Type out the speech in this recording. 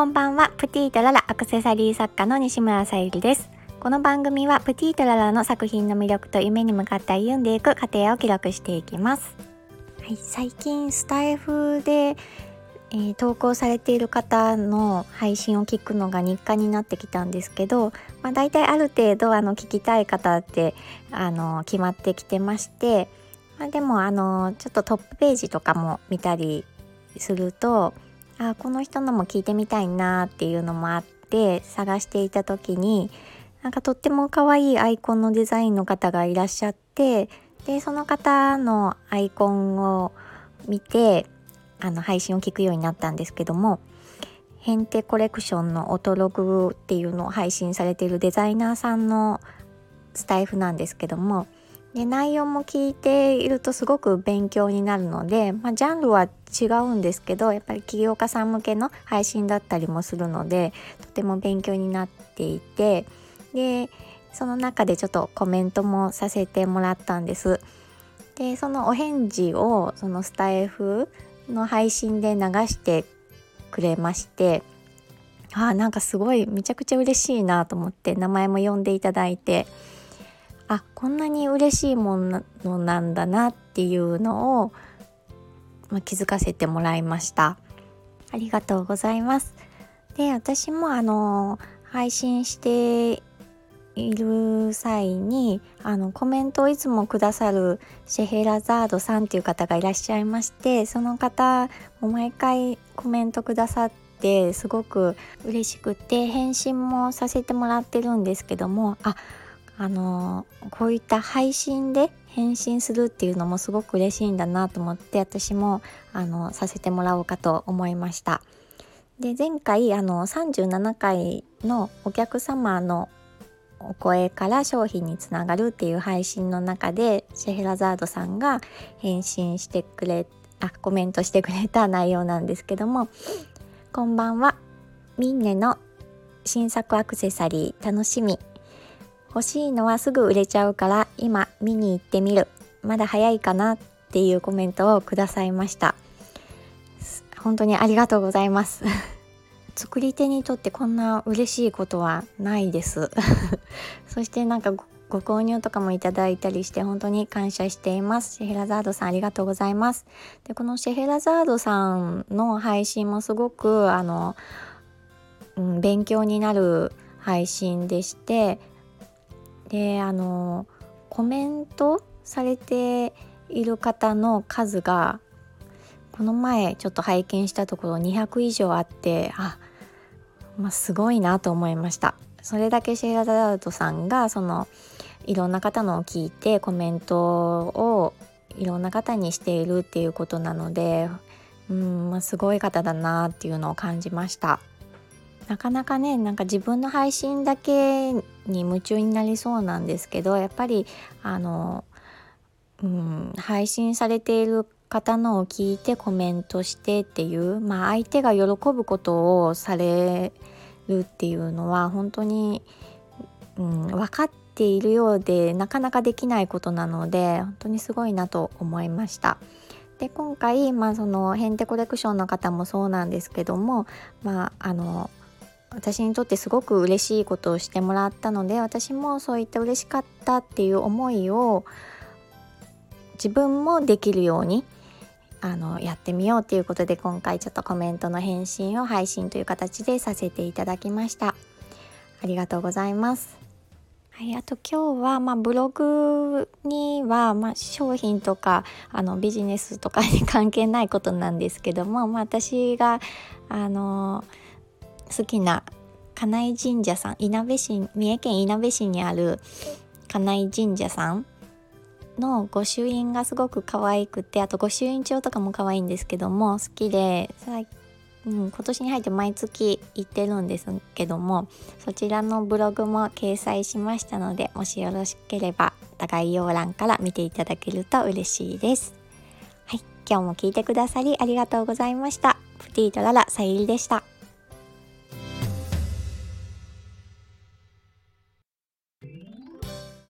こんばんは。プティートララアクセサリー作家の西村さゆりです。この番組はプティートララの作品の魅力と夢に向かって歩んでいく過程を記録していきます。はい、最近スタイフで、えー、投稿されている方の配信を聞くのが日課になってきたんですけど、まあ、大体ある程度あの聞きたい方ってあの決まってきてまして、まあ、でもあのちょっとトップページとかも見たりするとあこの人のも聞いてみたいなっていうのもあって探していた時になんかとっても可愛いアイコンのデザインの方がいらっしゃってでその方のアイコンを見てあの配信を聞くようになったんですけどもヘンテコレクションのオトログっていうのを配信されているデザイナーさんのスタイフなんですけどもで内容も聞いているとすごく勉強になるので、まあ、ジャンルは違うんですけどやっぱり起業家さん向けの配信だったりもするのでとても勉強になっていてでその中でちょっとコメントもさせてもらったんです。でそのお返事をそのスタイフの配信で流してくれましてあなんかすごいめちゃくちゃ嬉しいなと思って名前も呼んでいただいて。あこんなに嬉しいものなんだなっていうのを、まあ、気づかせてもらいました。ありがとうございます。で私もあの配信している際にあのコメントをいつもくださるシェヘラザードさんっていう方がいらっしゃいましてその方も毎回コメントくださってすごく嬉しくて返信もさせてもらってるんですけどもああのこういった配信で返信するっていうのもすごく嬉しいんだなと思って私もあのさせてもらおうかと思いました。で前回あの37回のお客様のお声から商品につながるっていう配信の中でシェヘラザードさんが返信してくれあコメントしてくれた内容なんですけども「こんばんはミンネの新作アクセサリー楽しみ欲しいのはすぐ売れちゃうから今見に行ってみる。まだ早いかなっていうコメントをくださいました。本当にありがとうございます。作り手にとってこんな嬉しいことはないです。そしてなんかご購入とかもいただいたりして本当に感謝しています。シェヘラザードさんありがとうございます。でこのシェヘラザードさんの配信もすごくあの、うん、勉強になる配信でしてであのコメントされている方の数がこの前ちょっと拝見したところ200以上あってあ、まあ、すごいなと思いました。それだけシェイラ・ダウトさんがそのいろんな方のを聞いてコメントをいろんな方にしているっていうことなのでうん、まあ、すごい方だなっていうのを感じました。なかなかねなんか自分の配信だけに夢中になりそうなんですけどやっぱりあの、うん、配信されている方のを聞いてコメントしてっていう、まあ、相手が喜ぶことをされるっていうのは本当に、うん、分かっているようでなかなかできないことなので本当にすごいなと思いました。で今回、まあ、そのヘンテコレクションの方もそうなんですけども、まあ、あの私にとってすごく嬉しいことをしてもらったので私もそういった嬉しかったっていう思いを自分もできるようにあのやってみようということで今回ちょっとコメントの返信を配信という形でさせていただきました。ありがとうございます。はい、あと今日は、まあ、ブログには、まあ、商品とかあのビジネスとかに関係ないことなんですけども、まあ、私があの好きな金井神社さんいなべ市三重県いなべ市にある金井神社さんの御朱印がすごく可愛くてあと御朱印帳とかも可愛いんですけども好きでうん、今年に入って毎月行ってるんですけどもそちらのブログも掲載しましたのでもしよろしければ概要欄から見ていただけると嬉しいです。はい、今日も聞いてくださりありがとうございました。プティートララさゆりでした。